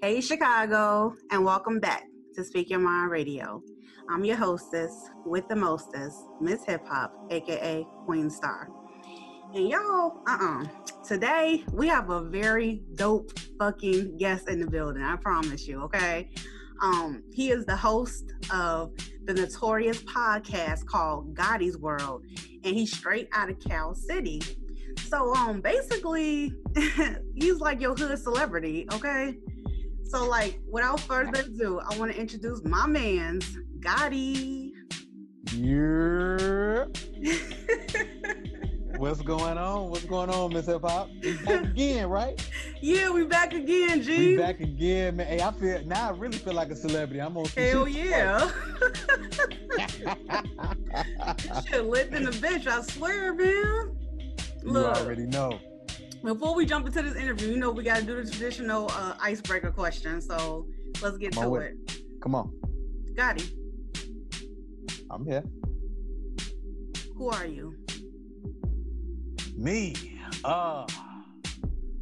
Hey, Chicago, and welcome back to Speak Your Mind Radio. I'm your hostess with the mostest, Miss Hip Hop, aka Queen Star. And y'all, uh uh Today, we have a very dope fucking guest in the building. I promise you, okay? Um, he is the host of the notorious podcast called Gotti's World, and he's straight out of Cal City. So, um, basically, he's like your hood celebrity, okay? So, like, without further ado, I want to introduce my man's Gotti. Yeah. What's going on? What's going on, Miss Hip Hop? Back again, right? yeah, we back again, G. We back again, man. Hey, I feel now. I really feel like a celebrity. I'm on. Hell yeah. Shit lit in the bitch, I swear, man. you already know. Before we jump into this interview, you know we gotta do the traditional uh, icebreaker question. So let's get Come to with it. Come on, Gotti, I'm here. who are you? Me. Uh,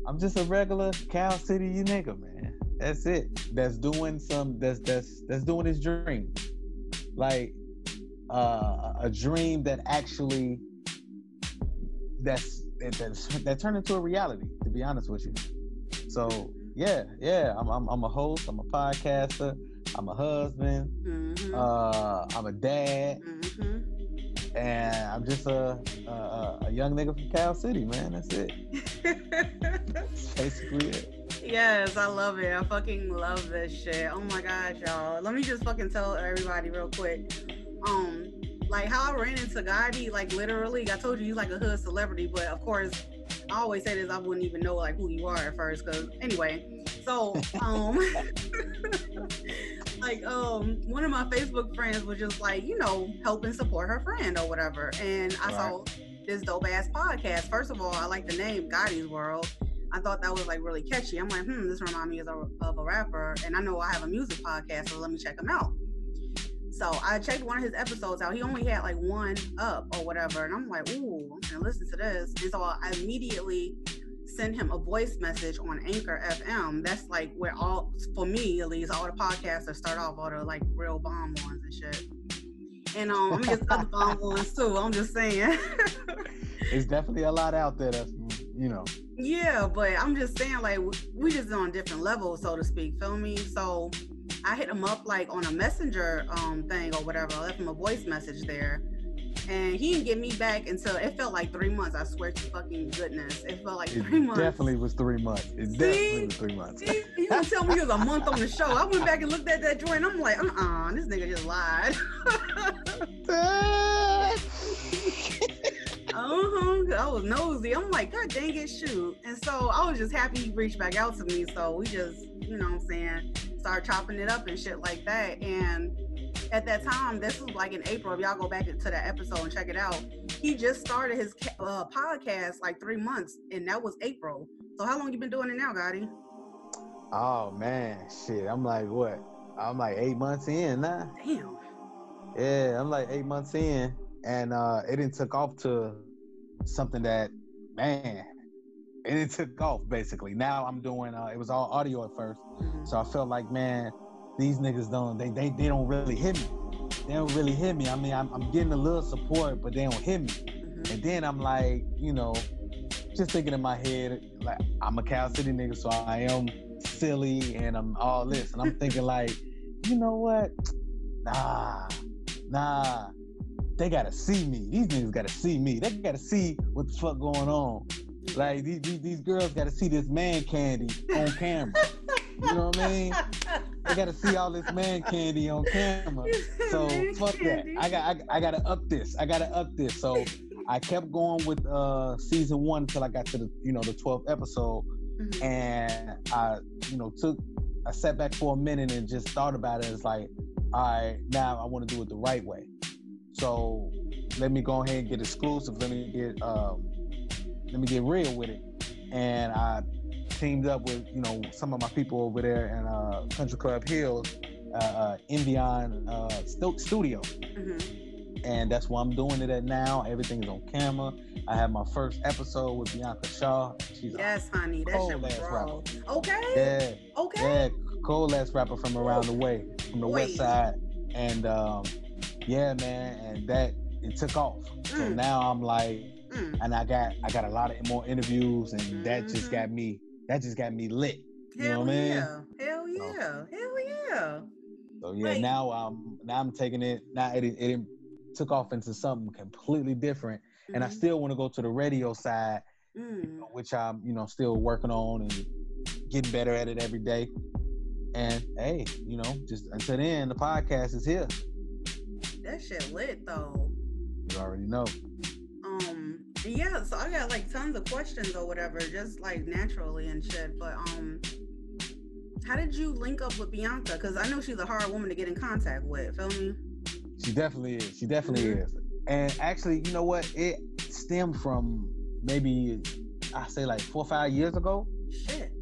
I'm just a regular Cal City you nigga, man. That's it. That's doing some. That's that's that's doing his dream. Like uh, a dream that actually that's that, that turned into a reality. To be honest with you. So yeah, yeah. I'm I'm, I'm a host. I'm a podcaster. I'm a husband. Mm-hmm. Uh, I'm a dad, mm-hmm. and I'm just a, a a- a young nigga from Cal City, man. That's it. That's basically it. yes, I love it. I fucking love this shit. Oh my gosh, y'all. Let me just fucking tell everybody real quick. Um, like how I ran into Gotti, like literally, I told you he's like a hood celebrity, but of course, I always say this, I wouldn't even know like who you are at first, cause anyway. So, um, like um, one of my Facebook friends was just like, you know, helping support her friend or whatever, and I saw this dope ass podcast. First of all, I like the name Gotti's World. I thought that was like really catchy. I'm like, hmm, this reminds me of a, of a rapper, and I know I have a music podcast, so let me check him out. So I checked one of his episodes out. He only had like one up or whatever, and I'm like, ooh, I'm gonna listen to this. And so I immediately sent him a voice message on Anchor FM. That's like where all, for me at least, all the podcasts that start off, all the like real bomb ones and shit. And um, I'm gonna get other bomb ones too. I'm just saying. It's definitely a lot out there. That's you know. Yeah, but I'm just saying, like, we- we just on different levels, so to speak. Feel me? So I hit him up like on a messenger um thing or whatever. I left him a voice message there. And he didn't get me back until it felt like three months. I swear to fucking goodness. It felt like It three months. definitely was three months. It definitely was three months. He, he gonna tell me it was a month on the show. I went back and looked at that joint. I'm like, uh-uh, this nigga just lied. Uh-huh. I was nosy. I'm like, God dang it, shoot. And so I was just happy he reached back out to me. So we just, you know what I'm saying, start chopping it up and shit like that. And at that time, this was like in April. If y'all go back to that episode and check it out, he just started his uh, podcast like three months, and that was April. So how long you been doing it now, Gotti? Oh man, shit. I'm like what? I'm like eight months in now. Damn. Yeah, I'm like eight months in, and uh, it didn't took off to something that, man, and it took off basically. Now I'm doing. Uh, it was all audio at first, So I felt like, man, these niggas don't. They they they don't really hit me. They don't really hit me. I mean, I'm, I'm getting a little support, but they don't hit me. Mhm. And then I'm like, you know, just thinking in my head, like I'm a Cal City nigga, so I am silly and I'm all this. And I'm thinking like, you know what? Nah, nah. They gotta see me. These niggas gotta see me. They gotta see what the fuck going on. Like these these, these girls gotta see this man candy on camera. You know what I mean? I gotta see all this man candy on camera. So fuck that. I got I, I gotta up this. I gotta up this. So I kept going with uh season one until I got to the you know the 12th episode, Mhm. and I you know took I sat back for a minute and just thought about it. It's like, all right, now I want to do it the right way. So let me go ahead and get exclusive. Let me get um, let me get real with it. And I teamed up with you know some of my people over there in uh, Country Club Hills, uh, uh, Indian uh, Studio. Mm-hmm and that's why I'm doing it at now. Everything's on camera. I have my first episode with Bianca Shaw. She's yes, honey, that's your bro. Rapper. Okay. Yeah. Okay. Yeah, cool ass rapper from around the way, from the Wait. west side, and um, yeah, man, and that it took off. Mm. So now I'm like, mm. and I got I got a lot of more interviews, and mm-hmm. that just mm-hmm. got me that just got me lit. You Hell know what I mean? Yeah. Hell yeah. So, Hell yeah. So yeah, now I'm now I'm taking it. Now it, it took off into something completely different. Mm-hmm. And I mm-hmm. still want to go to the radio side, mm. you know, which I'm, you know, still working on and getting better at it every day. And hey, you know, just until then, the podcast is here. That shit lit though. You already know. Yeah, so I got like tons of questions or whatever, just like naturally and shit. But um, how did you link up with Bianca? Because I know she's a hard woman to get in contact with. Feel me? She definitely is. She definitely mm-hmm. is. And actually, you know what? It stemmed from maybe I say like four or five years ago. Shit.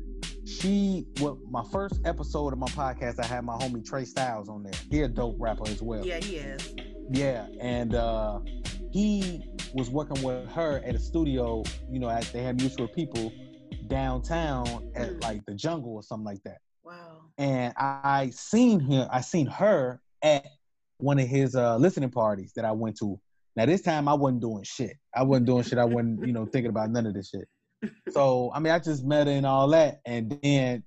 She what my first episode of my podcast, I had my homie Trey Styles on there. He a dope rapper as well. Yeah, he is. Yeah, and uh he was working with her at a studio, you know, at, they had mutual people downtown at mm. like the jungle or something like that. Wow. And I, I seen him, I seen her at one of his uh, listening parties that I went to. Now this time I wasn't doing shit. I wasn't doing shit. I wasn't, you know, thinking about none of this shit. So I mean, I just met her and all that, and then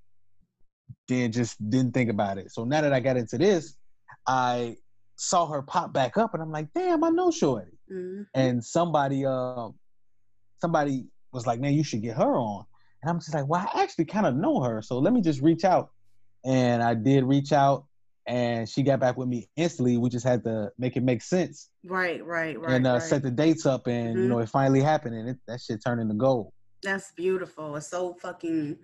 then just didn't think about it. So now that I got into this, I saw her pop back up, and I'm like, damn, I know Shorty. Mm-hmm. And somebody, uh, somebody was like, man, you should get her on. And I'm just like, well, I actually kind of know her, so let me just reach out. And I did reach out, and she got back with me instantly. We just had to make it make sense. Right, right, right. And uh, right. set the dates up, and mm-hmm. you know, it finally happened, and it, that shit turned into gold. That's beautiful. It's so fucking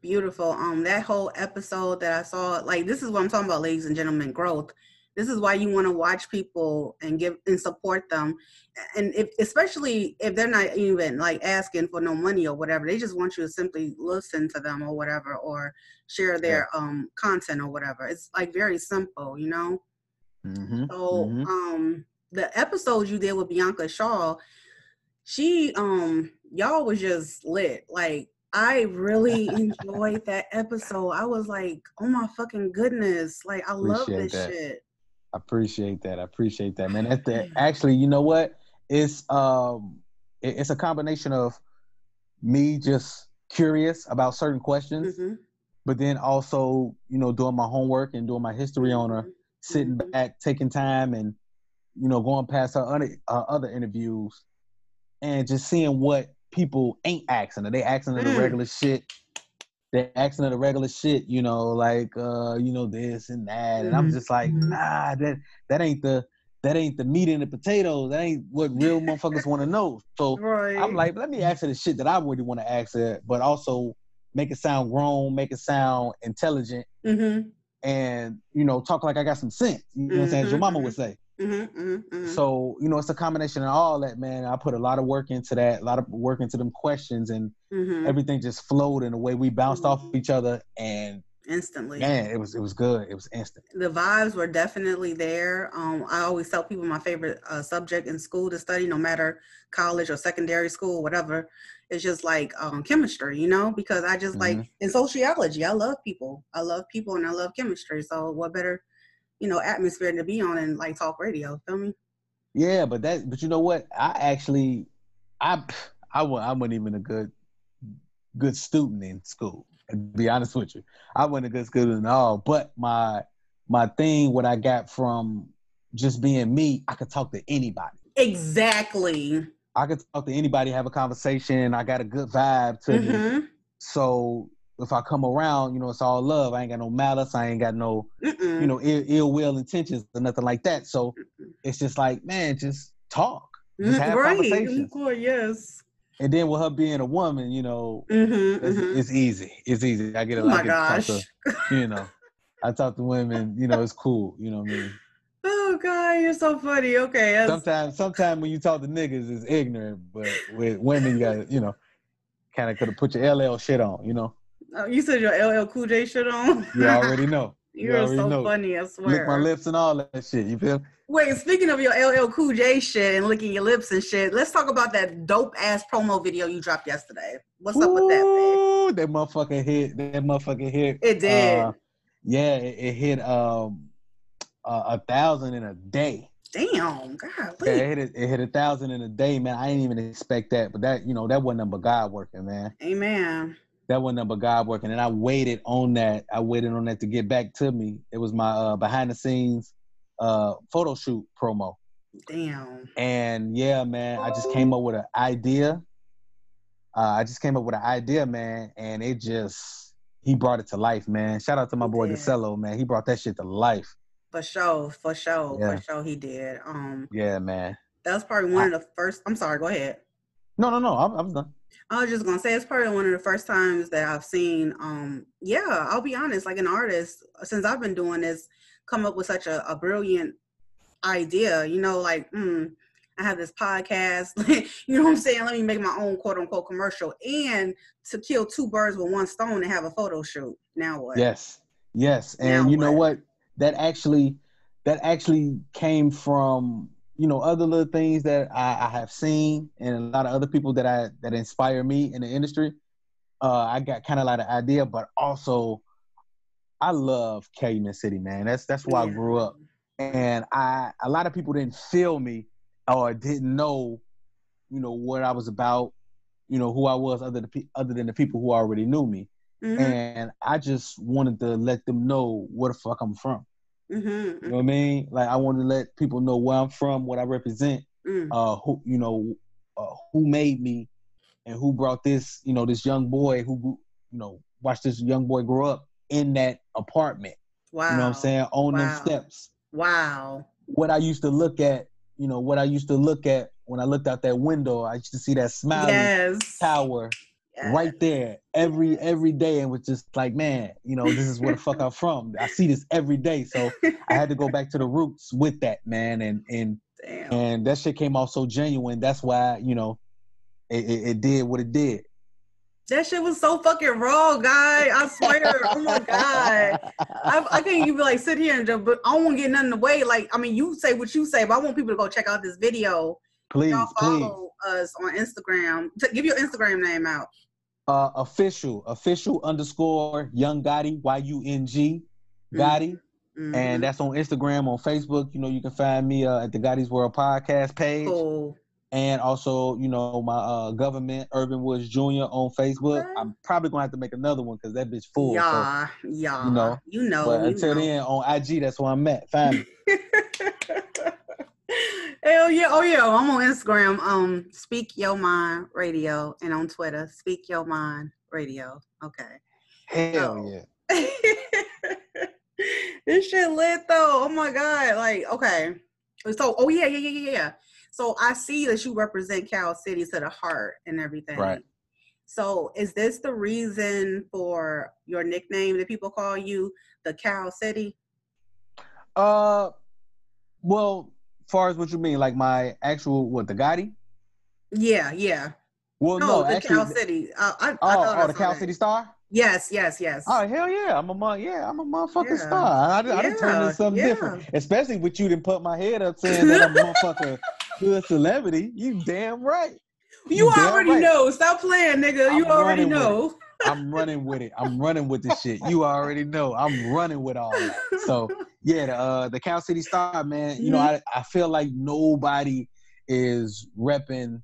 beautiful. Um, that whole episode that I saw, like, this is what I'm talking about, ladies and gentlemen, growth this is why you want to watch people and give and support them and if especially if they're not even like asking for no money or whatever they just want you to simply listen to them or whatever or share their yeah. um content or whatever it's like very simple you know mm-hmm. so mm-hmm. um the episode you did with bianca shaw she um y'all was just lit like I really enjoyed that episode. I was like, oh my fucking goodness. Like I Appreciate love this that. shit. I appreciate that. I appreciate that, man. That's the, actually, you know what? It's um, it, it's a combination of me just curious about certain questions, mm-hmm. but then also, you know, doing my homework and doing my history on her, sitting mm-hmm. back, taking time, and you know, going past her other, uh, other interviews, and just seeing what people ain't asking her. They asking her mm. the regular shit they're asking of the regular shit, you know, like uh, you know, this and that. And I'm mm-hmm. just like, mm-hmm. nah, that that ain't the that ain't the meat and the potatoes. That ain't what real motherfuckers want to know. So right. I'm like, let me ask her the shit that I really want to ask her, but also make it sound grown, make it sound intelligent, mm-hmm. and you know, talk like I got some sense. You know what I'm saying? As your mama would mm-hmm. say. Mm-hmm, mm-hmm, mm-hmm. So you know, it's a combination of all that, man. I put a lot of work into that, a lot of work into them questions, and mm-hmm. everything just flowed in a way we bounced off mm-hmm. each other, and instantly. Man, it was it was good. It was instant. The vibes were definitely there. Um, I always tell people my favorite uh, subject in school to study, no matter college or secondary school, whatever. It's just like um, chemistry, you know, because I just like in sociology, I love people. I love people, and I love chemistry. So what better you know, atmosphere to be on and like talk radio. Feel me? Yeah, but that, but you know what? I actually, I, I, I wasn't even a good, good student in school. To be honest with you, I wasn't a good student at all. But my, my thing, what I got from just being me, I could talk to anybody. Exactly. I could talk to anybody, have a conversation. I got a good vibe to mm-hmm. me. So if I come around, you know, it's all love. I ain't got no malice. I ain't got no, Mm-mm. you know, Ill, Ill, will intentions or nothing like that. So Mm-mm. it's just like, man, just talk. Just have right. Conversations. Course, yes. and then with her being a woman, you know, Mm-hmm, it's, mm-hmm. it's easy. It's easy. I get a Oh lot. to gosh. to, you know, I talk to women. You know, it's cool. You know what I mean. Oh God, you're so funny. Okay. that's- Sometimes, sometimes when you talk to niggas, it's ignorant, but with women, you got you know, kind of could have put your LL shit on. You know, oh, you said your LL Cool J shit on. you already know. You You're already so know. funny. I swear. Lick my lips and all that shit. You feel? Wait, speaking of your LL Cool J shit and licking your lips and shit, let's talk about that dope ass promo video you dropped yesterday. What's up with that, man? Ooh, that motherfucker hit. That motherfucker hit. It did. uh, yeah, it, it hit um uh, a thousand in a day. Damn, God, Yeah, it hit a, it hit a thousand in a day, man. I didn't even expect that, but that you know that wasn't number God working, man. Amen. That wasn't number God working, and I waited on that. I waited on that to get back to me. It was my uh, behind the scenes uh, photo shoot promo, Damn. and yeah, man, I just came up with an idea. Uh, I just came up with an idea, man, and it just he brought it to life, man. Shout out to my boy. DeCello, man. He brought that shit to life. For sure, for sure, Yeah. for sure he did. Um Yeah, man. that was probably one of the first I'm sorry, go ahead. No, no, no. I'm, I'm done. I was just gonna say it's probably one of the first times that I've seen um yeah, I'll be honest, like an artist, since I've been doing this, come up with such a, a brilliant idea, you know, like mm, I have this podcast, you know what I'm saying? Let me make my own quote unquote commercial and to kill two birds with one stone and have a photo shoot. Now what? Yes, yes, and Now you know what? what? That actually, that actually came from you know other little things that I, I have seen, and a lot of other people that I that inspire me in the industry. Uh, I got kind of like an idea, but also I love Calumet City, man. That's that's where I grew up, and I a lot of people didn't feel me or didn't know, you know, what I was about, you know, who I was other than other than the people who already knew me Mhm, and I just wanted to let them know where the fuck I'm from. Mhm, You know what I mean? Like I want to let people know where I'm from, what I represent, mhm. uh, who you know, uh, who made me, and who brought this, you know, this young boy who, you know, watched this young boy grow up in that apartment. Wow. You know what I'm saying? On Wow. them steps. Wow. What I used to look at, you know, what I used to look at when I looked out that window, I used to see that smiling Yes. tower right there every every day and was just like man you know this is where the fuck i'm from i see this every day so i had to go back to the roots with that man and and Damn. and that shit came out so genuine that's why you know it, it, it did what it did That shit was so fucking raw, guy. I swear. oh my god. I, I can't even like sit here and just, but I don't want to get nothing away. Like, I mean, you say what you say, but I want people to go check out this video. Please Y'all please follow us on Instagram. Give your Instagram name out. uh official official underscore young gotti y-u-n-g gotti Mhm. and that's on instagram on facebook you know you can find me uh, at the gotti's world podcast page cool. and also you know my uh, government ervin woods junior on facebook i'm probably gonna have to make another one because that bitch full so, Yeah, yeah. you know, you know. but you until know. then on ig that's where i'm at find me Hell yeah! Oh yeah, I'm on Instagram. Um, Speak Your Mind Radio, and on Twitter, Speak Your Mind Radio. Okay. hell Oh. yeah this shit lit though. Oh my god! Like, okay. So, oh yeah, yeah, yeah, yeah, yeah. So I see that you represent Cal City to the heart and everything. Right. So, is this the reason for your nickname that people call you, the Cal City? uh well far as what you mean like my actual what the gotti Yeah, yeah. well No, no, the actually Cal City. Uh, I, I oh, thought I oh the cal that. city star Yes, yes, yes. Oh hell yeah! I'm a yeah, I'm a motherfucking Yeah. star. I, I done turned Yeah, into something yeah. different. Especially with you didn't put my head up saying that I'm a motherfucker good celebrity. You damn right. you damn already right. know. Stop playing, nigga. you I'm already know. I'm running with it. I'm running with this shit. You already know. I'm running with all that. So yeah, the uh, the Cal City Star, man. You know, Mhm. I I feel like nobody is repping.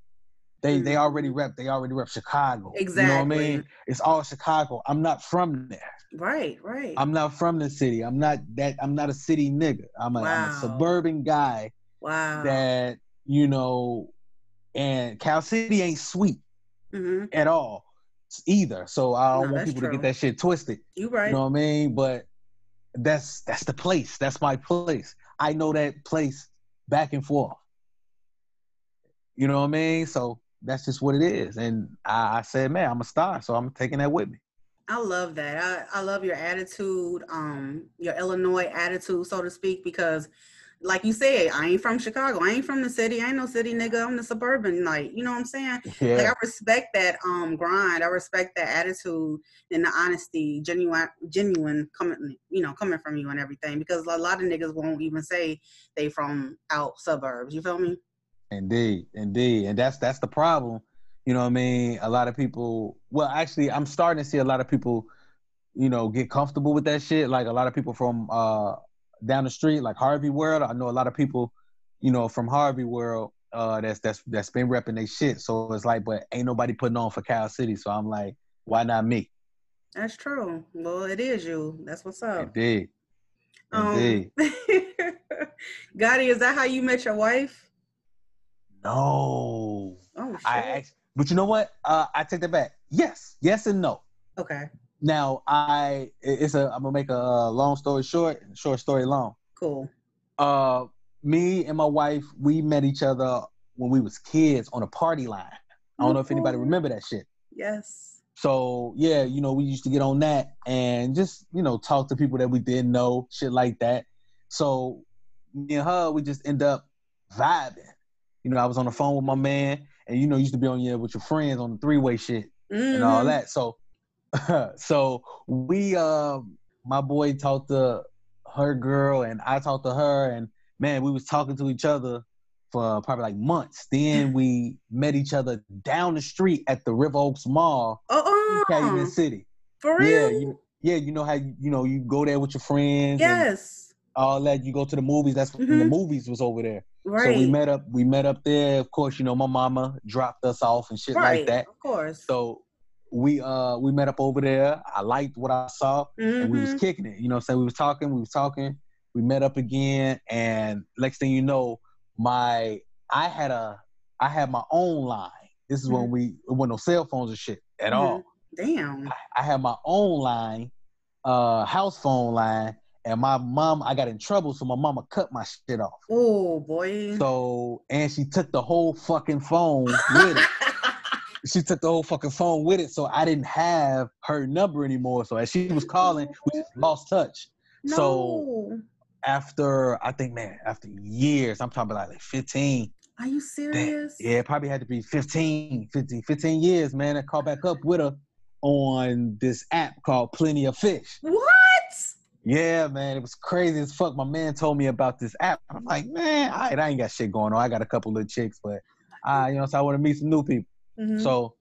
They they Mhm. already rep. They already rep Chicago. Exactly. You know what I mean? It's all Chicago. I'm not from there. Right, right. I'm not from the city. I'm not that. I'm not a city nigga. I'm a, I'm a suburban guy wow. that you know. And Cal City ain't sweet hmm at all either. So I don't No, want people to get that shit twisted. You right. You know what I mean? But that's that's the place. That's my place. I know that place back and forth. You know what I mean? So that's just what it is. And I, I said, man, I'm a star, so I'm taking that with me. I love that. I, I love your attitude, um, your Illinois attitude, so to speak, because like you said, I ain't from Chicago. I ain't from the city. I ain't no city nigga. I'm the suburban. Like, you know what I'm saying? Yeah. Like I respect that um grind. I respect that attitude and the honesty, genuine genuine coming you know, coming from you and everything. Because a lot of niggas won't even say they from out suburbs. You feel me? Indeed, indeed. And that's that's the problem. You know what I mean? A lot of people well actually I'm starting to see a lot of people, you know, get comfortable with that shit. Like a lot of people from uh down the street, like Harvey World. I know a lot of people, you know, from Harvey World, uh that's that's that's been repping their shit. So it's like, but ain't nobody putting on for Cal City. So I'm like, why not me? That's true. Well, it is you. That's what's up. Indeed. Um, Indeed. Gotti, is that how you met your wife? no. Oh shit. I but you know what? Uh I take that back. Yes. Yes and no. okay. Now I it's a I'm gonna make a long story short, short story long. Cool. Uh, me and my wife we met each other when we was kids on a party line. I don't know if anybody remember that shit. Yes. So yeah, you know we used to get on that and just you know talk to people that we didn't know, shit like that. So me and her we just end up vibing. You know I was on the phone with my man, and you know you used to be on yeah with your friends on the three way shit and all Mhm. that. So, so we, um, my boy talked to her girl, and I talked to her, and man, we was talking to each other for probably like months. Then we met each other down the street at the River Oaks Mall Oh, in Calumet City. for Yeah, real? you, yeah, you know how you, know you go there with your friends, yes. all that. You go to the movies. That's when the Mhm. movies was over there. Right. So we met up. We met up there. Of course, you know my mama dropped us off and shit right. like that. Of course. So we uh we met up over there. I liked what I saw and we was Mhm. kicking it. You know saying? We was talking, we was talking, we met up again, and next thing you know, my I had a I had my own line. This is when we it wasn't no cell phones and shit at Mhm. all. Damn. I, I had my own line, uh house phone line, and my mom I got in trouble, so my mama cut my shit off. Oh boy. So and she took the whole fucking phone with it. she took the whole fucking phone with it, so I didn't have her number anymore. So as she was calling, we just lost touch. no. So after I think, man, after years, I'm talking about like 15. Are you serious? Yeah, it probably had to be 15, 15, 15 years, man. I called back up with her on this app called Plenty of Fish. What? Yeah, man, it was crazy as fuck. My man told me about this app. I'm like, man, I, I ain't got shit going on. I got a couple of chicks, but I, you know, so I want to meet some new people. Mhm. So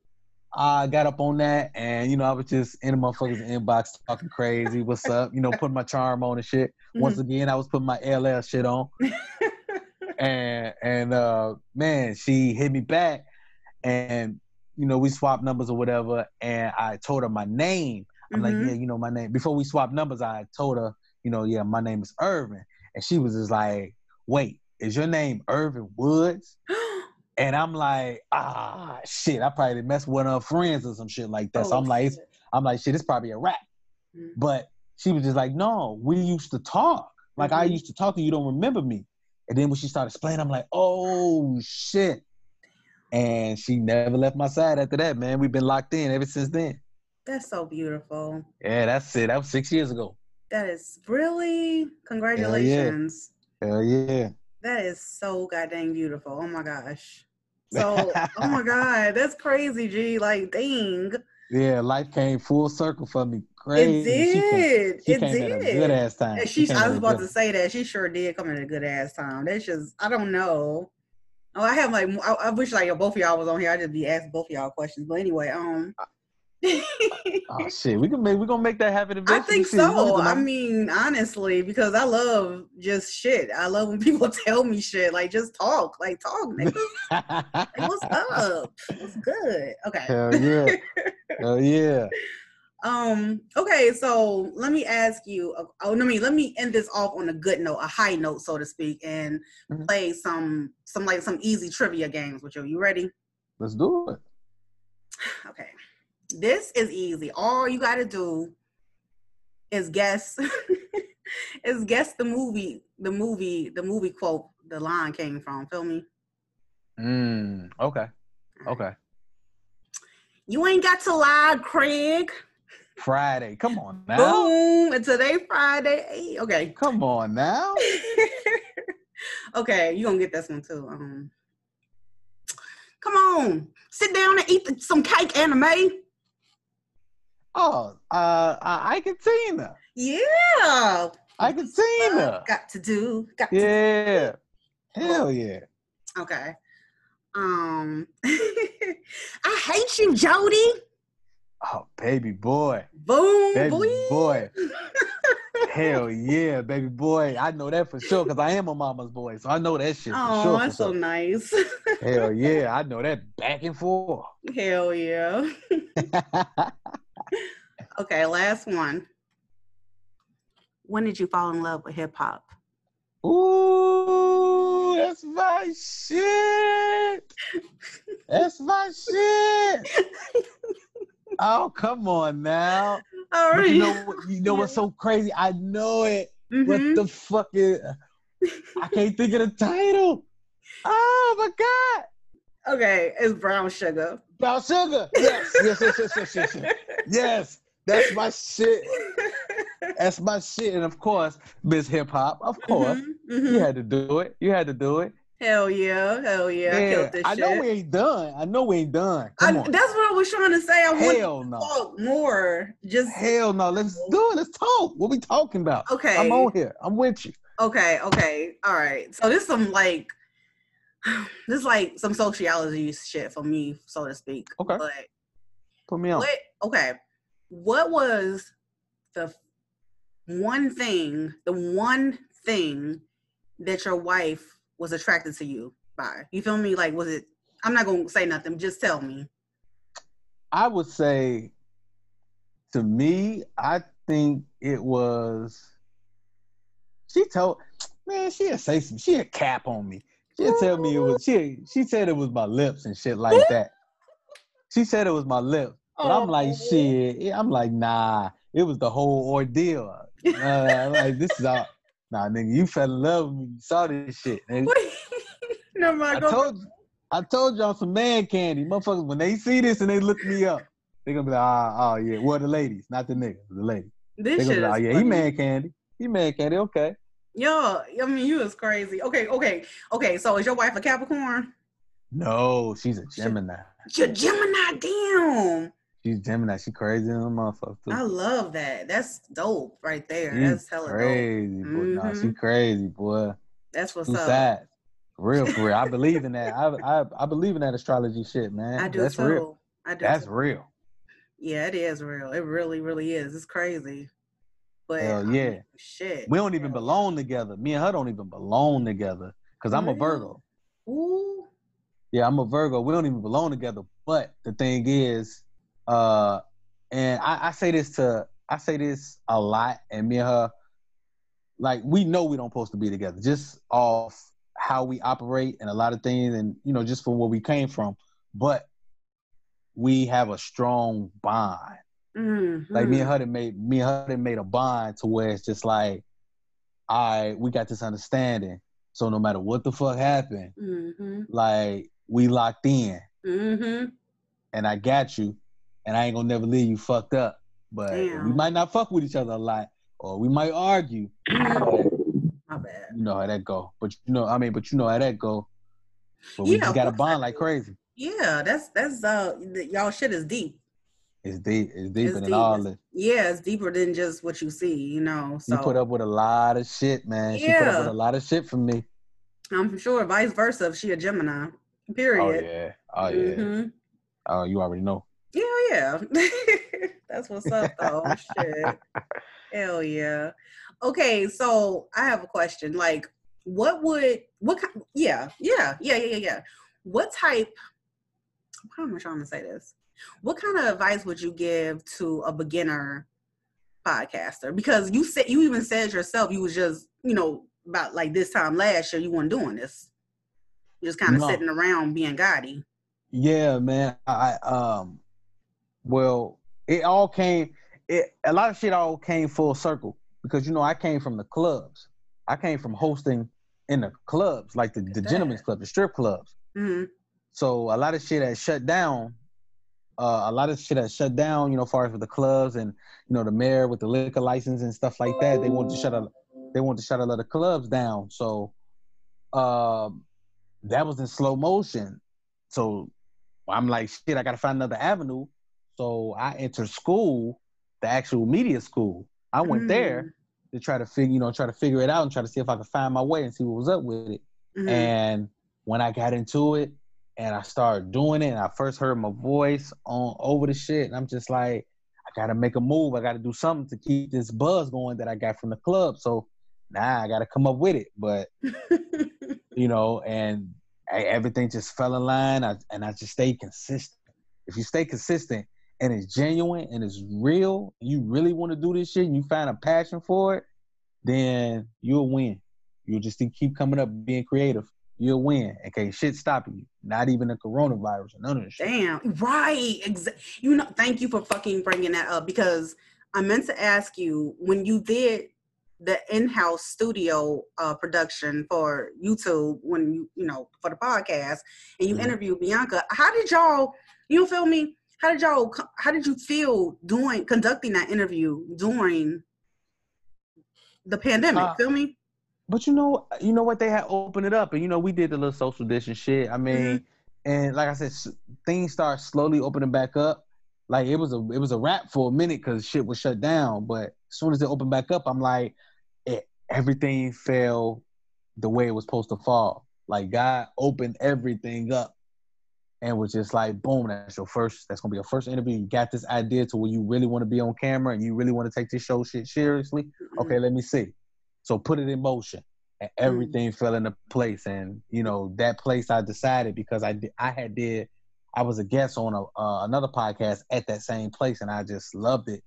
I got up on that and you know, I was just in the motherfucker's inbox talking crazy. What's up? You know, putting my charm on and shit. Once Mm-hmm. again, I was putting my LL shit on. and and uh man, she hit me back and you know, we swapped numbers or whatever, and I told her my name. I'm Mhm. like, yeah, you know, my name. Before we swapped numbers, I told her, you know, yeah, my name is Ervin. And she was just like, wait, is your name Ervin Woods? And I'm like, ah, shit. I probably messed with one of her friends or some shit like that. so Oh, I'm like. I'm like, shit, it's probably a rap. Mhm. But she was just like, no, we used to talk. Like I Mhm. used to talk to you, you don't remember me. And then when she started explaining, I'm like, oh shit. And she never left my side after that, man. We've been locked in ever since then. That's so beautiful. Yeah, that's it. That was six years ago. That is really congratulations. Hell yeah. That is so goddamn beautiful. Oh my gosh. So, oh my god, that's crazy, G. Like, dang, Yeah, life came full circle for me. Crazy. it She came, did. she it came did. at a good ass time. And she, came I was about good- to say that she sure did come at a good ass time. That's just, I don't know. Oh, I have like, I, I wish like both of y'all was on here. I'd just be asking both of y'all questions. But anyway, um, Oh shit, we can make we gonna make that happen I think Shit, you know, so. I mean, honestly, because I love just shit. I love when people tell me shit. Like, just talk. Like, talk, nigga. Like, what's up? What's good? Okay. Hell yeah. Hell yeah. Um. Okay. So let me ask you. uh, Oh, let me let me end this off on a good note, a high note, so to speak, and Mhm. play some some like some easy trivia games with you. You ready? Let's do it. Okay. This is easy. All you got to do is guess. is guess the movie, the movie, the movie quote the line came from. Feel me? Mm, okay. Okay. You ain't got to lie, Craig. Friday. Come on now. Boom. And today Friday. Okay. Come on now. okay, you gonna get this one too. Um, come on, sit down and eat some cake, Anna Mae. Oh, uh, Ike and Tina. Yeah, Ike and Tina. got to do. Got to Yeah. Hell yeah. Okay. Um, I hate you, Jody. Oh, baby boy. Boom, Baby boy. boy. Hell yeah, baby boy. I know that for sure because I am a mama's boy. So I know that shit for Oh, sure. that's so sure. nice. Hell yeah. I know that back and forth. Hell yeah. Okay, last one. When did you fall in love with hip hop? Ooh, that's my shit. That's my shit. Oh, come on now. All But you know? You know what's so crazy? I know it. Mhm. What the fuck is? I can't think of the title. Oh my god! Okay, it's brown sugar. Brown sugar. Yes, yes, yes, yes, yes, yes, yes. Yes, that's my shit. That's my shit. And of course, Miss Hip Hop. Of course, Mhm, mhm. you had to do it. You had to do it. Hell yeah, hell yeah. I killed this I shit. know we ain't done. I know we ain't done. I- Come on. that's what I was trying to say. I want Hell to no. talk more. Just Hell no. Let's do it. Let's talk. What we talking about? okay. I'm on here. I'm with you. Okay, okay, all right. So this some like this is like some sociology shit for me, so to speak. Okay. But Put me on. what okay. What was the one thing, the one thing that your wife was attracted to you by? You feel me? Like was it I'm not gonna say nothing, just tell me. I would say to me, I think it was she told man, she'd say some she'd cap on me. She'd tell me it was she she said it was my lips and shit like that. She said it was my lips. But I'm like, Oh. shit. I'm like, nah, it was the whole ordeal. Uh, I'm like, this is all nah, nigga, you fell in love with me. You saw this shit. nigga. Never mind. I told you, I told y'all some man candy. Motherfuckers, when they see this and they look me up, they gonna be like, oh, oh yeah. Well, the ladies, not the niggas, the ladies. this They gonna shit be like, oh yeah, he man candy. He man candy, okay. Yo, I mean, you is crazy. Okay, okay, okay. So is your wife a Capricorn? No, she's a Gemini. You're Gemini. Damn. She's Gemini. She crazy in the motherfucker too. I love that. That's dope right there. She's That's hella dope. crazy, boy. Nah, she Mhm. crazy, boy. That's what's up. For real, for real. I believe in that. I, I I believe in that astrology shit, man. I do That's too. real. I do. That's too. real. Yeah, it is real. It really, really is. It's crazy. But Hell yeah. shit. We don't even belong together. Me and her don't even belong together. Cause I'm a Virgo. yeah. Ooh. Yeah, I'm a Virgo. We don't even belong together. But the thing is, uh, and I, I say this to I say this a lot, and me and her, like we know we don't supposed to be together, just off how we operate and a lot of things, and you know, just from where we came from. But we have a strong bond. Mm-hmm. Like me and her, made me and her, made a bond to where it's just like, I we got this understanding. So no matter what the fuck happened, Mm-hmm. like we locked in Mm-hmm. and I got you, and I ain't gonna never leave you fucked up. But we might not fuck with each other a lot, or we might argue. My bad. you know how that go. But you know, I mean, but you know how that go. But we Yeah, just got a bond like crazy. Yeah, that's that's uh y'all shit is deep. It's deep. It's deeper It's than deep. all this. Yeah, it's deeper than just what you see, you know. So She put up with a lot of shit, man. Yeah. She put up with a lot of shit from me. I'm sure vice versa if she a Gemini. Period. Oh yeah. Oh yeah. Mhm. Oh, you already know. Yeah, yeah. That's what's up though. Shit. Hell yeah. Okay, so I have a question. Like, what would what kind yeah, yeah, yeah, yeah, yeah, yeah. What type how am I trying to say this? What kind of advice would you give to a beginner podcaster? Because you said you even said yourself you was just, you know, about like this time last year you weren't doing this. You're just kind of No. sitting around being gaudy. Yeah, man. I um well, it all came it a lot of shit all came full circle because you know I came from the clubs. I came from hosting in the clubs, like the, the gentlemen's club, the strip clubs. hmm So a lot of shit has shut down. Uh, a lot of shit has shut down. You know, as far as with the clubs and you know the mayor with the liquor license and stuff like that. They want to shut a they want to shut a lot of clubs down. So um, that was in slow motion. So I'm like, shit, I gotta find another avenue. So I entered school, the actual media school. I went Mm. there to try to figure, you know, try to figure it out and try to see if I could find my way and see what was up with it. Mhm. And when I got into it and I started doing it, and I first heard my voice on over the shit, and I'm just like, I gotta make a move. I gotta do something to keep this buzz going that I got from the club. So now I gotta come up with it. But you know, and I, everything just fell in line. I, and I just stayed consistent. If you stay consistent and it's genuine and it's real, you really want to do this shit, and you find a passion for it, then you'll win. You'll just keep coming up, being creative. You'll win. Okay, shit stopping you. Not even the coronavirus or none of this shit. Damn, right. Exa- you know, thank you for fucking bringing that up because I meant to ask you when you did the in-house studio uh, production for YouTube when you you know for the podcast and you Mhm. interviewed Bianca. How did y'all? You feel me? How did y'all? How did you feel doing conducting that interview during the pandemic? Uh, feel me? But you know, you know what they had opened it up, and you know we did the little social distance shit. I mean, mm-hmm. and like I said, things start slowly opening back up. Like it was a it was a wrap for a minute because shit was shut down. But as soon as it opened back up, I'm like, it, everything fell the way it was supposed to fall. Like God opened everything up, and was just like, boom, that's your first. That's gonna be your first interview. You got this idea to where you really want to be on camera and you really want to take this show shit seriously mm-hmm. okay let me see so put it in motion. And everything fell into place. And you know that place i decided because i did i had did i was a guest on a, uh, another podcast at that same place. And i just loved it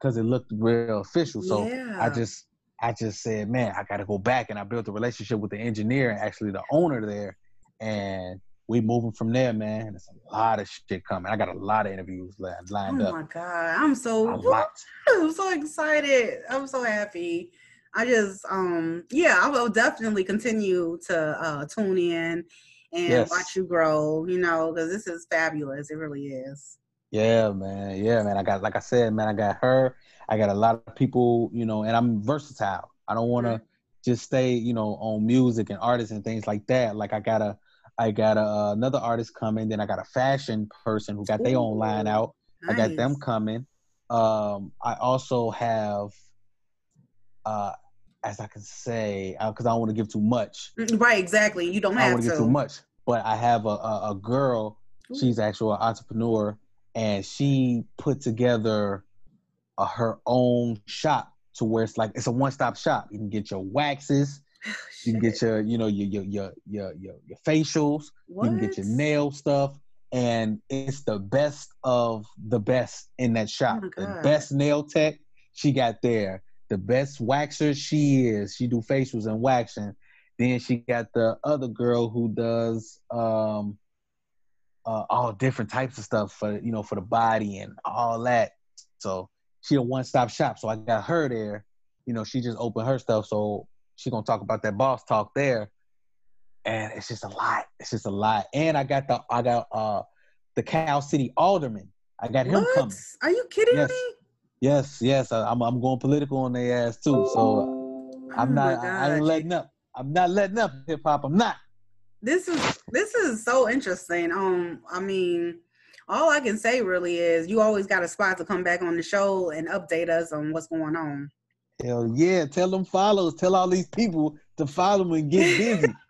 because it looked real official. So yeah. i just i just said man i gotta go back. And i built a relationship with the engineer and actually the owner there. And we moving from there man. And it's a lot of shit coming. I got a lot of interviews li- Oh lined up. Oh my god, I'm so I'm so excited. I'm so happy. I just um yeah, I will definitely continue to uh tune in and Yes. watch you grow, you know, because this is fabulous. It really is. Yeah, man. Yeah, man. I got, like I said, man, I got her. I got a lot of people, you know, and I'm versatile. I don't want to Mhm. just stay, you know, on music and artists and things like that. Like I got a, I got a, uh, another artist coming. Then I got a fashion person who got their own line out. I got them coming. Um, I also have, uh, as I can say, because I don't want to give too much. Mm, Right, exactly. You don't have I don't to give too much, but I have a, a, a girl. She's actually an entrepreneur, and she put together a, her own shop to where it's like it's a one stop shop. You can get your waxes, you can get your you know your your your your your, your facials, you can get your nail stuff, and it's the best of the best in that shop. my the best nail tech she got there. The best waxer she is. She do facials and waxing. Then she got the other girl who does um uh, all different types of stuff for you know for the body and all that. So she a one stop shop. So I got her there. You know, she just opened her stuff. So she gonna talk about that boss talk there. And it's just a lot. It's just a lot. And I got the I got uh the Cal City Alderman. I got him What? coming. Are you kidding Yes. me? Yes, yes. I, I'm I'm going political on their ass too. So I'm Oh not. I, I ain't letting up. I'm not letting up hip hop. I'm not. this is this is so interesting. Um, I mean, all I can say really is you always got a spot to come back on the show and update us on what's going on. Hell yeah. Tell them follows. Tell all these people to follow me and get busy.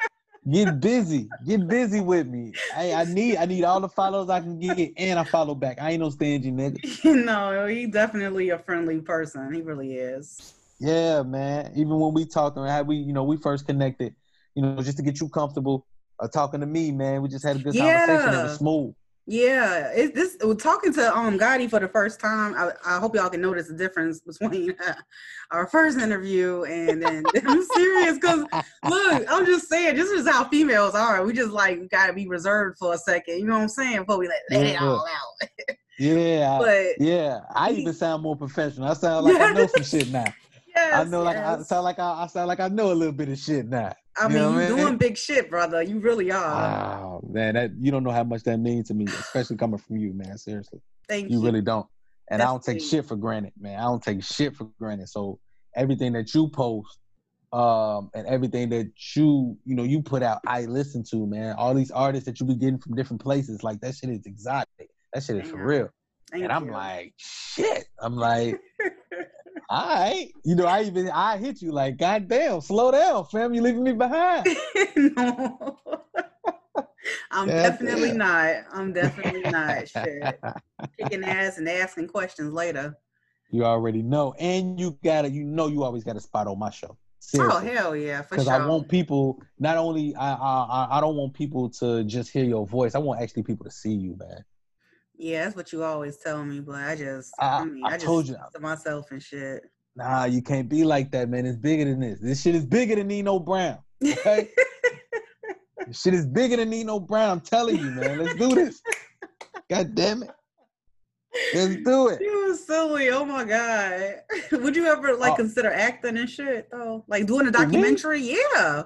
get busy. Get busy with me. Hey, I need I need all the follows I can get and I follow back. I ain't no stingy nigga. no, he definitely a friendly person. He really is. Yeah, man. Even when we talked and how we, you know, we first connected, you know, just to get you comfortable uh, talking to me, man. We just had a good conversation. It was smooth. Yeah, it, this talking to um Gotti for the first time. I, I hope y'all can notice the difference between our first interview and then I'm serious because look, I'm just saying this is how females are. We just like gotta be reserved for a second. You know what I'm saying? Before we let, let it all out. Yeah. But yeah. I even sound more professional. I sound like I know some shit now. yes, I know like I sound like I, I sound like I know a little bit of shit now. I you mean, you I doing big shit, brother. You really are. Wow, man. That you don't know how much that means to me, especially coming from you, man. Seriously, Thank you you. really don't. And I don't take shit for granted, man. I don't take shit for granted. So everything that you post, um, and everything that you, you know, you put out, I listen to, man. All these artists that you be getting from different places, like that shit is exotic. That shit is for real. Thank and I'm like, shit. I'm like, all right. You know, I even I hit you like, God damn, slow down, fam. You leaving me behind. no. I'm God definitely damn. not. I'm definitely not. Shit. Kicking ass and asking questions later. you already know. And you gotta, you know you always got a spot on my show. Oh hell yeah, for sure Because sure. I want people not only I I- I don't want people to just hear your voice. I want actually people to see you, man. Yeah, that's what you always tell me, but I just I- I, mean I I, just told you. to myself and shit. Nah, you can't be like that, man. It's bigger than this. This shit is bigger than Nino Brown. Okay? this shit is bigger than Nino Brown. I'm telling you, man. Let's do this. God damn it. Let's do it. You was silly. Oh my god. Would you ever like Oh. consider acting and shit though? Like doing a documentary? Yeah.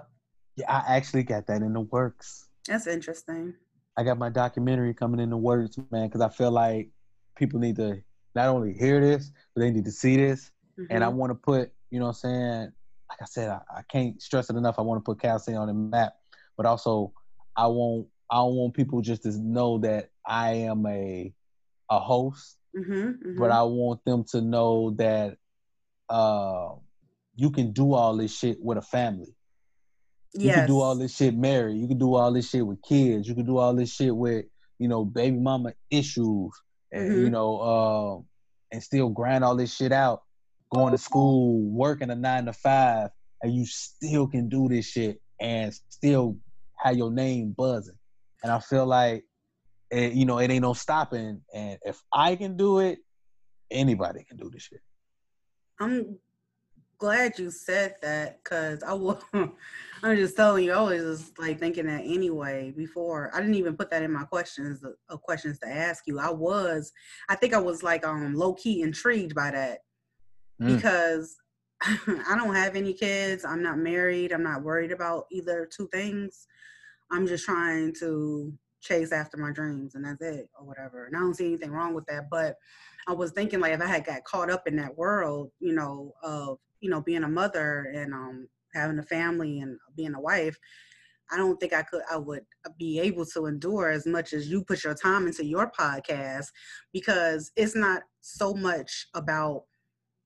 Yeah, I actually got that in the works. That's interesting. I got my documentary coming in the works, man, because I feel like people need to not only hear this, but they need to see this. And I Mhm. want to put, you know what I'm saying? Like I said, I, I can't stress it enough. I want to put Cal City on the map, but also I want I don't want people just to know that I am a a host, Mhm, mhm. but I want them to know that uh, you can do all this shit with a family. You yes. can do all this shit married. You can do all this shit with kids. You can do all this shit with, you know, baby mama issues. And, Mhm. you know, uh, and still grind all this shit out, going to school, working a nine to five, and you still can do this shit and still have your name buzzing. And I feel like, it, you know, it ain't no stopping. And if I can do it, anybody can do this shit. I'm glad you said that because I will. I'm just telling you, I was just like thinking that anyway before. I didn't even put that in my questions of- of questions to ask you. I was, I think I was like um low key intrigued by that Mm. because I don't have any kids. I'm not married. I'm not worried about either two things. I'm just trying to chase after my dreams and that's it or whatever. And I don't see anything wrong with that. But I was thinking like if I had got caught up in that world, you know, of, you know, being a mother and um having a family and being a wife, I don't think I could I would be able to endure as much as you put your time into your podcast because it's not so much about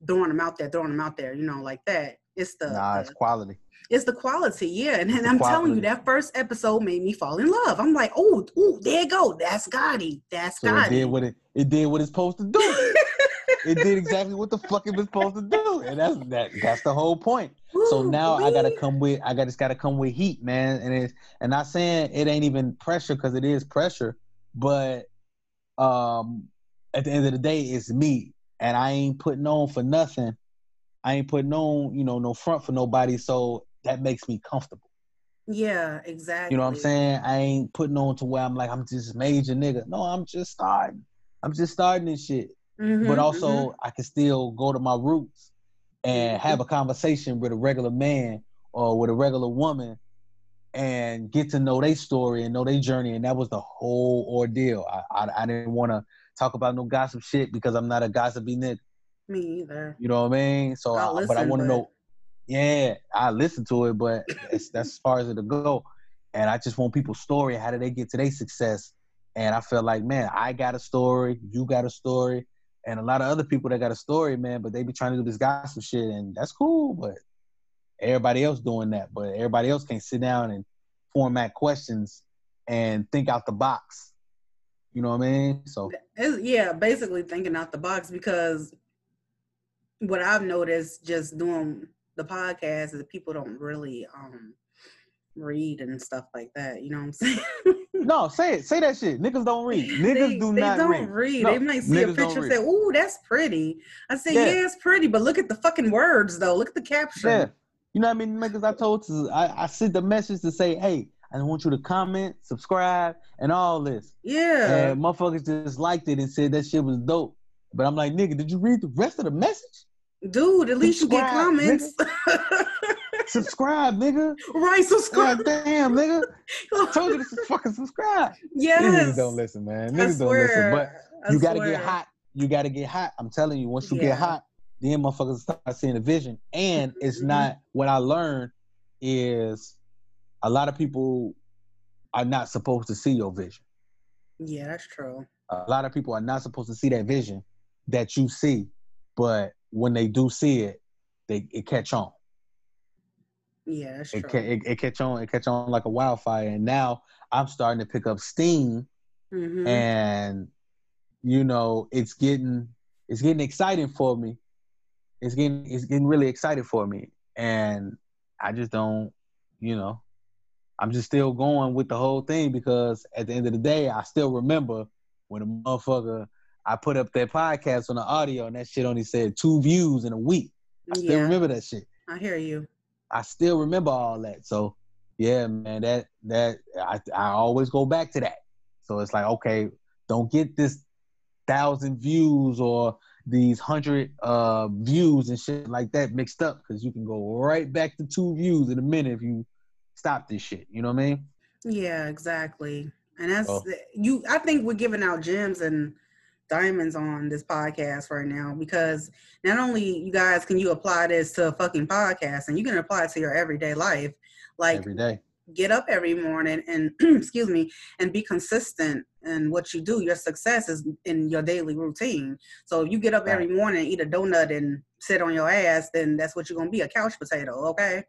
throwing them out there, throwing them out there, you know, like that. It's the, Nah, the it's quality. it's the quality, yeah. And, and I'm telling you, that first episode made me fall in love. I'm like, oh, ooh, there you go. That's Gotti. That's So it did what it it did what it's supposed to do. it did exactly what the fuck it was supposed to do, and that's that. That's the whole point. So now I gotta come with I got just gotta come with heat, man. And it's and not saying it ain't even pressure because it is pressure, but um at the end of the day, it's me, and I ain't putting on for nothing. I ain't putting on, you know, no front for nobody. So that makes me comfortable. Yeah, exactly. You know what I'm saying? I ain't putting on to where I'm like I'm just major nigga. No, I'm just starting. I'm just starting this shit. Mhm, but also mhm. I can still go to my roots and have a conversation with a regular man or with a regular woman and get to know their story and know their journey. And that was the whole ordeal. I I, I didn't want to talk about no gossip shit because I'm not a gossipy nigga. me either. You know what I mean? So, I, but I want to but- know. Yeah, I listen to it, but that's, that's as far as it'll go. And I just want people's story. How did they get to their success? And I feel like, man, I got a story. You got a story. And a lot of other people that got a story, man, but they be trying to do this gossip shit, and that's cool. But everybody else doing that, but everybody else can't sit down and format questions and think out the box. You know what I mean? So It's, yeah, basically thinking out the box because what I've noticed just doing the podcast is people don't really um read and stuff like that. You know what I'm saying? No, say it, say that shit. Niggas don't read. Niggas they, do they not don't read. read. No, they might see a picture and say, "Ooh, that's pretty." I say, Yeah. "Yeah, it's pretty," but look at the fucking words, though. Look at the caption. Yeah. You know what I mean? Niggas I told to I, I sent the message to say, hey, I want you to comment, subscribe, and all this. Yeah. And motherfuckers just liked it and said that shit was dope. But I'm like, nigga, did you read the rest of the message? Dude, at least you get comments. subscribe, nigga. Right, subscribe. God damn, nigga. I told you to fucking subscribe. yes. Niggas don't listen, man. I Niggas don't listen. But swear. I you gotta swear. get hot. You gotta get hot. I'm telling you, once you Yeah. get hot, then motherfuckers start seeing the vision. And it's Mhm. not what I learned is a lot of people are not supposed to see your vision. Yeah, that's true. A lot of people are not supposed to see that vision that you see, but when they do see it, they it catch on. Yeah, that's It, true. ca- it, it catch on. It catch on like a wildfire. And now I'm starting to pick up steam Mhm. and you know it's getting it's getting exciting for me it's getting it's getting really excited for me and i just don't you know i'm just still going with the whole thing because at the end of the day i still remember when a motherfucker i put up that podcast on the audio and that shit only said two views in a week i still remember that shit I hear you. I still remember all that. So yeah, man, that that I I always go back to that. So it's like, okay, don't get this thousand views or these hundred uh views and shit like that mixed up because you can go right back to two views in a minute if you stop this shit. You know what I mean? Yeah, exactly. And that's Oh. you. I think we're giving out gems and diamonds on this podcast right now because not only you guys can you apply this to a fucking podcast and you can apply it to your everyday life. Like Every day. get up every morning and excuse me and be consistent in what you do your success is in your daily routine so if you get up every morning eat a donut and sit on your ass then that's what you're going to be a couch potato okay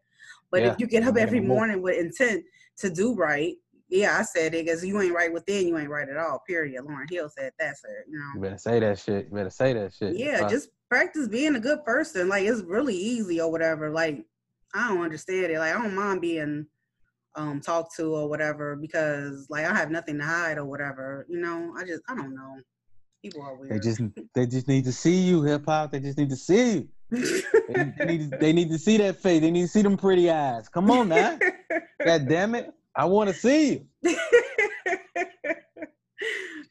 but Yeah, if you get up every morning with intent to do right yeah i said it because you ain't right within you ain't right at all period lauryn hill said that's it you You better say that shit. You better say that shit. yeah just practice being a good person like it's really easy or whatever like i don't understand it like i don't mind being um talked to or whatever because like i have nothing to hide or whatever you know i just i don't know people are weird they just they just need to see you, hip hop. They just need to see you. They need they need to see that face. They need to see them pretty eyes. Come on now. God damn it. I want to see you. you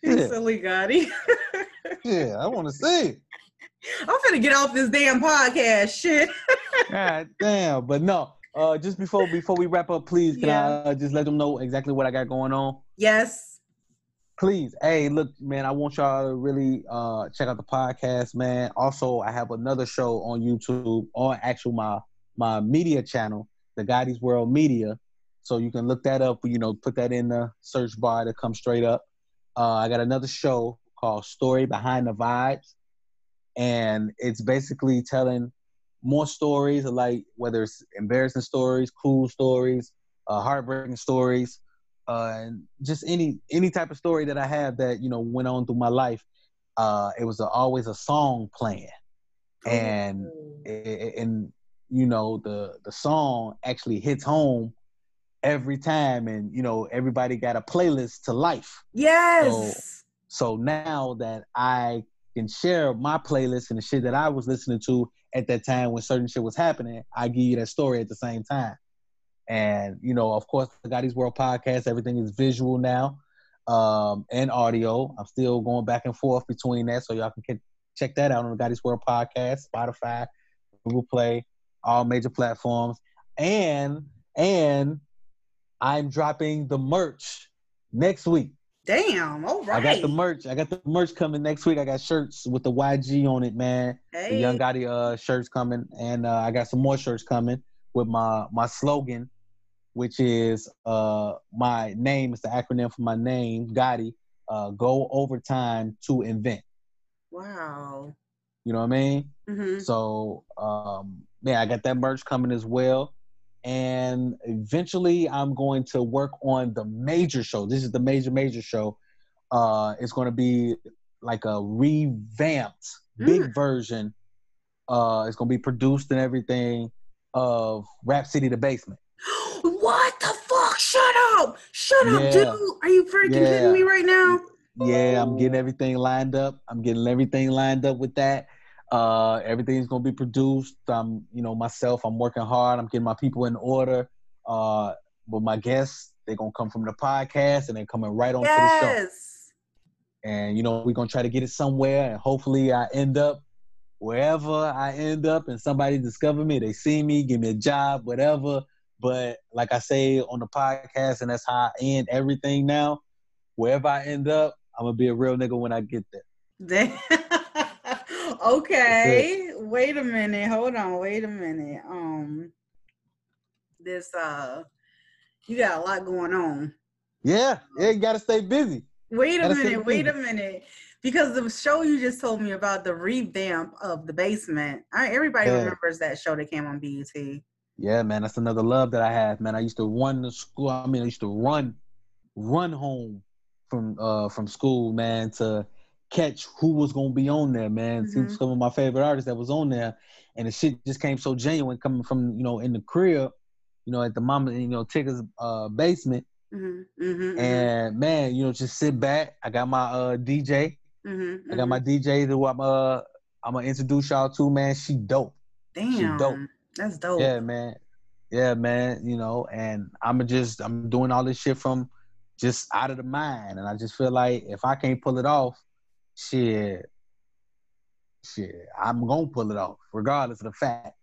Yeah. silly Gotti. Yeah, I want to see you. I'm gonna get off this damn podcast shit. God damn. But no, uh, just before before we wrap up, please can Yeah. I uh, just let them know exactly what I got going on? Yes. Please. Hey, look, man, I want y'all to really uh check out the podcast, man. Also, I have another show on YouTube, on actual my my media channel, the Gotti's World Media. So you can look that up, you know, put that in the search bar to come straight up. Uh, I got another show called Story Behind the Vibes. And it's basically telling more stories, like whether it's embarrassing stories, cool stories, uh, heartbreaking stories, uh, and just any any type of story that I have that you know went on through my life. Uh, it was a, always a song playing, and and you know the the song actually hits home every time, and you know everybody got a playlist to life. yes. So now that I can share my playlist and the shit that I was listening to at that time when certain shit was happening, I give you that story at the same time. And you know, of course, the Gotti's World podcast, everything is visual now um, and audio. I'm still going back and forth between that, so y'all can check that out on the Gotti's World podcast, Spotify, Google Play, all major platforms, and and I'm dropping the merch next week. Damn. All right. I got the merch. I got the merch coming next week. I got shirts with the YG on it, man. Hey. The Young Gotti uh, shirts coming, and uh, I got some more shirts coming with my my slogan, which is uh, my name. It's the acronym for my name, Gotti. Uh, go overtime to invent. Wow. You know what I mean? hmm So um, yeah, I got that merch coming as well. And eventually I'm going to work on the major show. This is the major, major show. Uh, it's going to be like a revamped, big version. Uh, it's going to be produced and everything of Rap City the Basement. what the fuck? Shut up! Shut up, Yeah. dude! Are you freaking Yeah. kidding me right now? Yeah, I'm getting everything lined up. I'm getting everything lined up with that. Uh, everything's gonna be produced. I'm, you know, myself. I'm working hard. I'm getting my people in order. Uh, but my guests, they're gonna come from the podcast and they're coming right onto the show. Yes. And you know, we're gonna try to get it somewhere. And hopefully, I end up wherever I end up and somebody discover me, they see me, give me a job, whatever. But like I say on the podcast, and that's how I end everything now. Wherever I end up, I'm gonna be a real nigga when I get there. okay, wait a minute. Hold on. Wait a minute. Um, this uh, you got a lot going on. Yeah, yeah, you gotta stay busy. Wait a minute. Wait a minute. Because the show you just told me about the revamp of the basement, I, everybody yeah. remembers that show that came on BET. Yeah, man, that's another love that I have, man. I used to run the school. I mean, I used to run, run home from uh from school, man, to catch who was gonna be on there, man. Mm-hmm. See some of my favorite artists that was on there, and the shit just came so genuine coming from you know in the crib, you know at the mama you know Tigger's uh basement, mm-hmm. Mm-hmm. and man, you know just sit back. I got my uh DJ, I got my DJ who I'm uh I'm gonna introduce y'all to, man. She dope. Damn, she dope. That's dope. Yeah, man. Yeah, man. You know, and I'm just I'm doing all this shit from just out of the mind, and I just feel like if I can't pull it off shit, shit, I'm gonna pull it off, regardless of the fact.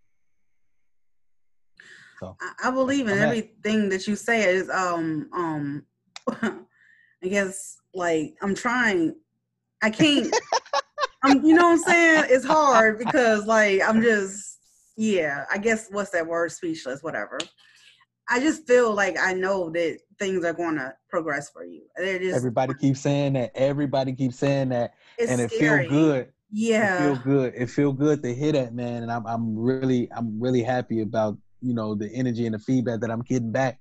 So I, I believe in everything that you say. Is um um, I guess like I'm trying. I can't. I'm, you know what I'm saying? It's hard because like I'm just yeah. I guess what's that word? Speechless. Whatever. I just feel like I know that things are going to progress for you. Just, Everybody keeps saying that. Everybody keeps saying that, and it feel good. Yeah, it feel good. It feel good to hear that, man. And I'm I'm really I'm really happy about you know the energy and the feedback that I'm getting back.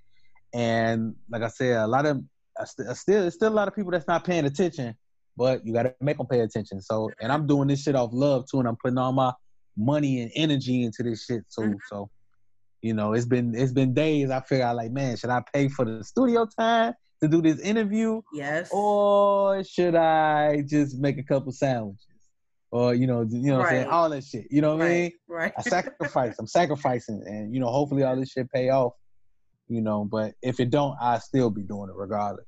And like I said, a lot of I still still it's still a lot of people that's not paying attention, but you got to make them pay attention. So, and I'm doing this shit off love too, and I'm putting all my money and energy into this shit. So, mm-hmm. so you know, it's been it's been days. I figure out like, man, should I pay for the studio time to do this interview? Yes. Or should I just make a couple sandwiches? Or you know, you know, right. I'm saying all that shit. You know what right. I mean? Right. I sacrifice. I'm sacrificing, and you know, hopefully all this shit pay off. You know, but if it don't, I still be doing it regardless.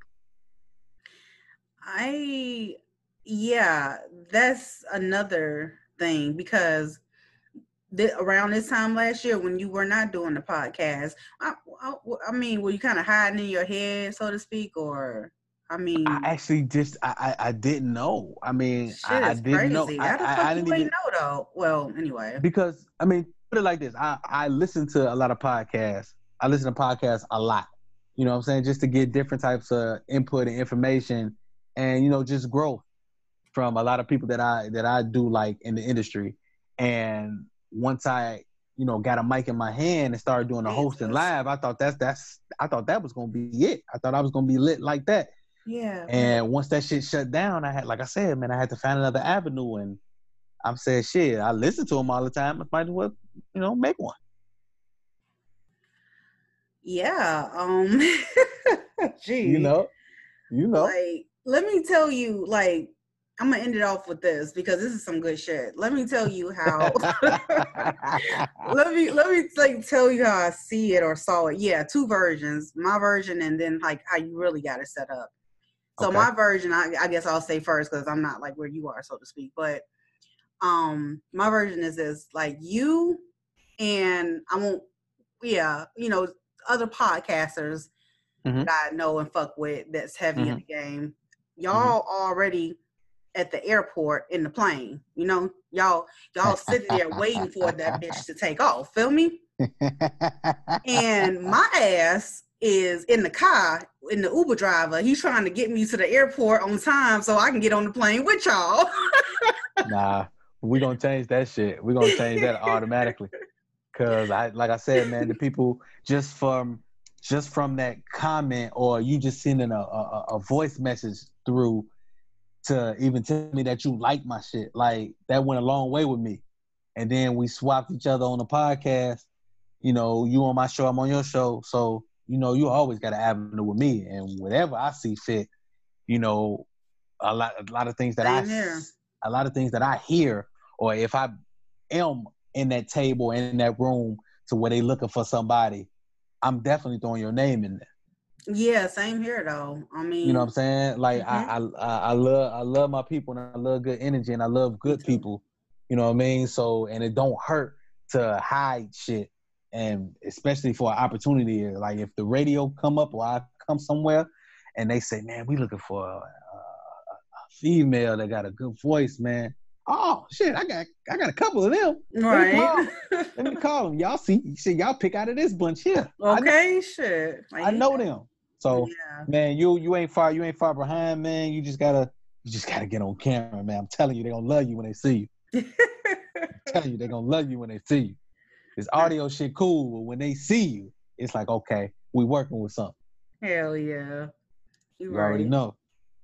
I, yeah, that's another thing because around this time last year when you were not doing the podcast i, I, I mean were you kind of hiding in your head so to speak or i mean i actually just i i, I didn't know. I mean I, I didn't crazy. know how the fuck I, I didn't even know though? Well anyway. Because i mean put it like this i i listen to a lot of podcasts. I listen to podcasts a lot you know what i'm saying? Just to get different types of input and information and you know just growth from a lot of people that i that i do like in the industry. And once I, you know, got a mic in my hand and started doing the hosting live, I thought that's that's I thought that was gonna be it. I thought I was gonna be lit like that. Yeah. And once that shit shut down, I had like I said, man, I had to find another avenue and I'm saying shit, I listen to them all the time. I might as well, you know, make one. Yeah. Um Gee. You know. You know. Like, let me tell you, like, I'm gonna end it off with this because this is some good shit. Let me tell you how. let me let me like tell you how I see it or saw it. Yeah, two versions. My version and then like how you really got it set up. So okay. my version, I, I guess I'll say first because I'm not like where you are, so to speak. But um, my version is this: like you and I won't, yeah, you know, other podcasters mm-hmm. that I know and fuck with that's heavy mm-hmm. in the game. Y'all mm-hmm. already at the airport in the plane. You know, y'all y'all sitting there waiting for that bitch to take off. Feel me? and my ass is in the car in the Uber driver. He's trying to get me to the airport on time so I can get on the plane with y'all. nah, we gonna change that shit. we gonna change that automatically. Cause I like I said, man, the people just from just from that comment or you just sending a, a, a voice message through to even tell me that you like my shit. Like that went a long way with me. And then we swapped each other on the podcast. You know, you on my show, I'm on your show. So, you know, you always got an avenue with me. And whatever I see fit, you know, a lot a lot of things that I hear. a lot of things that I hear, or if I am in that table in that room to where they looking for somebody, I'm definitely throwing your name in there. Yeah, same here though. I mean, you know what I'm saying? Like mm-hmm. I, I, I love, I love my people, and I love good energy, and I love good people. You know what I mean? So and it don't hurt to hide shit, and especially for an opportunity. Like if the radio come up or I come somewhere, and they say, "Man, we looking for a, a, a female that got a good voice, man." Oh shit, I got I got a couple of them. Right. Let me call, let me call them. Y'all see, shit, y'all pick out of this bunch here. okay, shit. I know, I know them. So yeah. man, you you ain't far you ain't far behind, man. You just gotta you just gotta get on camera, man. I'm telling you, they gonna love you when they see you. I'm telling you, they gonna love you when they see you. This audio shit cool, but when they see you, it's like, okay, we working with something. Hell yeah. You, you right. already know.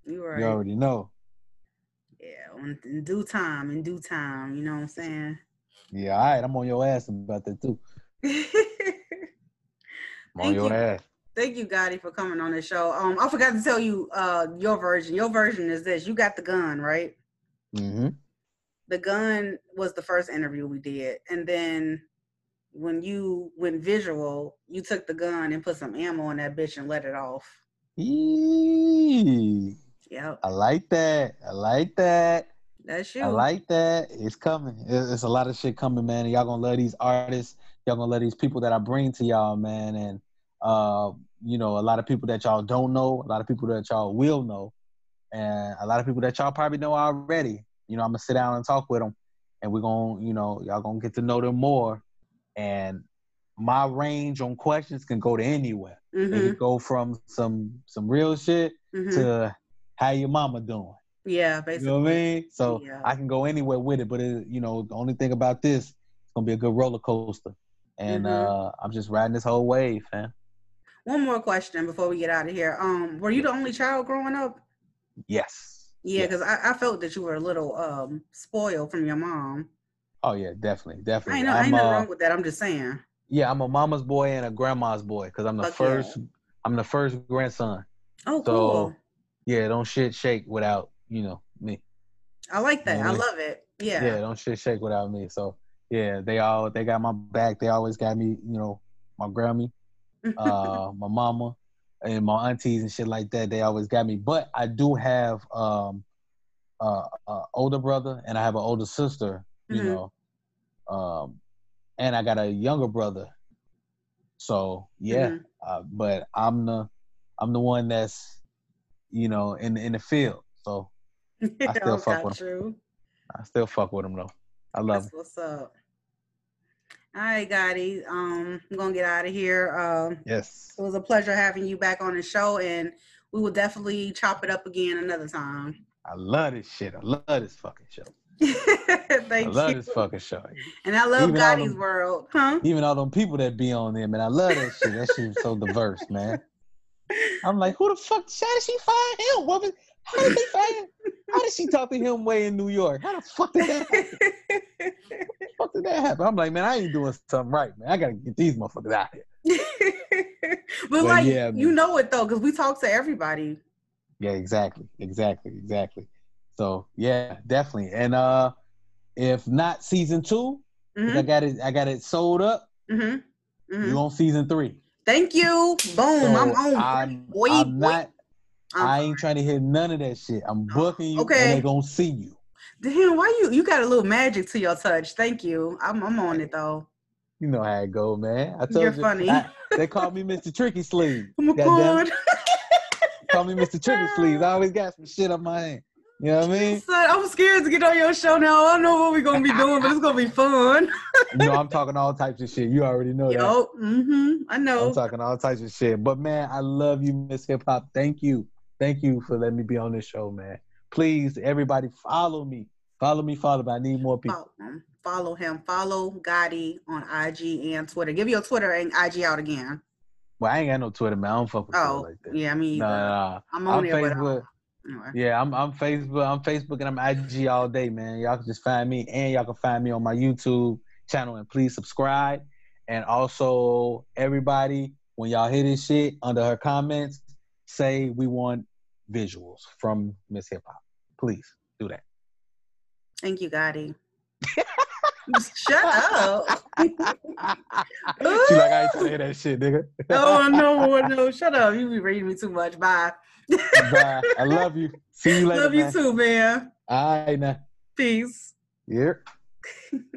You right. You already know. Yeah, in due time, in due time, you know what I'm saying? Yeah, all right. I'm on your ass about that too. I'm on your you. ass. Thank you, Gotti, for coming on the show. Um, I forgot to tell you uh your version. Your version is this: you got the gun, right? Mm-hmm. The gun was the first interview we did, and then when you went visual, you took the gun and put some ammo in that bitch and let it off. Eee. Yep. I like that. I like that. That's you. I like that. It's coming. It's a lot of shit coming, man. And y'all gonna love these artists. Y'all gonna love these people that I bring to y'all, man. And uh, you know, a lot of people that y'all don't know, a lot of people that y'all will know, and a lot of people that y'all probably know already. You know, I'm gonna sit down and talk with them, and we're gonna, you know, y'all gonna get to know them more. And my range on questions can go to anywhere. Mm-hmm. It can go from some some real shit mm-hmm. to how your mama doing. Yeah, basically. You know what I mean? So yeah. I can go anywhere with it, but it, you know, the only thing about this, it's gonna be a good roller coaster, and mm-hmm. uh, I'm just riding this whole wave, fam. One more question before we get out of here. Um, were you the only child growing up? Yes. Yeah, because yes. I, I, felt that you were a little um spoiled from your mom. Oh yeah, definitely, definitely. I ain't, no, I ain't nothing uh, wrong with that. I'm just saying. Yeah, I'm a mama's boy and a grandma's boy because I'm the Fuck first. Yeah. I'm the first grandson. Oh, so, cool. Yeah, don't shit shake without you know me. I like that. You know I love it. Yeah. Yeah, don't shit shake without me. So yeah, they all they got my back. They always got me. You know, my Grammy, uh, my mama, and my aunties and shit like that. They always got me. But I do have um, uh, uh older brother and I have an older sister. You Mhm. know, um, and I got a younger brother. So yeah, Mhm. uh, but I'm the I'm the one that's you know in in the field. So I still Oh, fuck with him. I still fuck with him though. I love That's him. what's up. All right, Gotti. Um, I'm gonna get out of here. Um, Yes. it was a pleasure having you back on the show, and we will definitely chop it up again another time. I love this shit. I love this fucking show. I Thank love you. this fucking show. And I love Even Gotti's them- world, huh? Even all them people that be on there, man. I love that shit. That shit is so diverse, man. I'm like, who the fuck? How did she find him, woman? How did they find? How did she talk to him way in New York? How the fuck did that happen? How the fuck did that happen? I'm like, man, I ain't doing something right, man. I gotta get these motherfuckers out here. but Well, like yeah, you man. know it though, because we talk to everybody. Yeah, exactly, exactly, exactly. So yeah, definitely. And uh if not season 2 I hmm got it, I got it sold up. hmm hmm You on season three? Thank you. Boom. So I'm on. I'm, boy, I'm boy. not. I'm I ain't trying to hear none of that shit. I'm booking you, okay. and they gonna see you. Damn, why you you got a little magic to your touch? Thank you. I'm I'm on it though. You know how it go, man. I told You're you. funny. I- they call me Mr. Tricky Sleeve. Oh my god. Call me Mr. Tricky Sleeve. I always got some shit on my hand. You know what I mean? Son, I'm scared to get on your show now. I don't know what we're gonna be doing, but it's gonna be fun. You know I'm talking all types of shit. You already know that. Yo, mm-hmm. I know. I'm talking all types of shit. But man, I love you, Miss Hip Hop. Thank you. Thank you for letting me be on this show, man. Please, everybody, follow me. Follow me, follow me. I need more people. Follow him. Follow him. Follow Gotti on IG and Twitter. Give your Twitter and IG out again. Well, I ain't got no Twitter, man. I don't fuck with Oh, Twitter like that. yeah, me Nah, either. nah, nah. I'm on I'm there, but uh, Facebook. anyway. Yeah, I'm I'm Facebook. I'm Facebook and I'm IG all day, man. Y'all can just find me, and y'all can find me on my YouTube channel. And please subscribe. And also, everybody, when y'all hear this shit under her comments, say we want visuals from Miss Hip Hop. Please do that. Thank you, Gotti. Shut up. she like I ain't say that shit, nigga. oh no, no, shut up. You be reading me too much. Bye. Bye. I love you. See you later. Love you man. too, man. All right now. Peace. Yeah.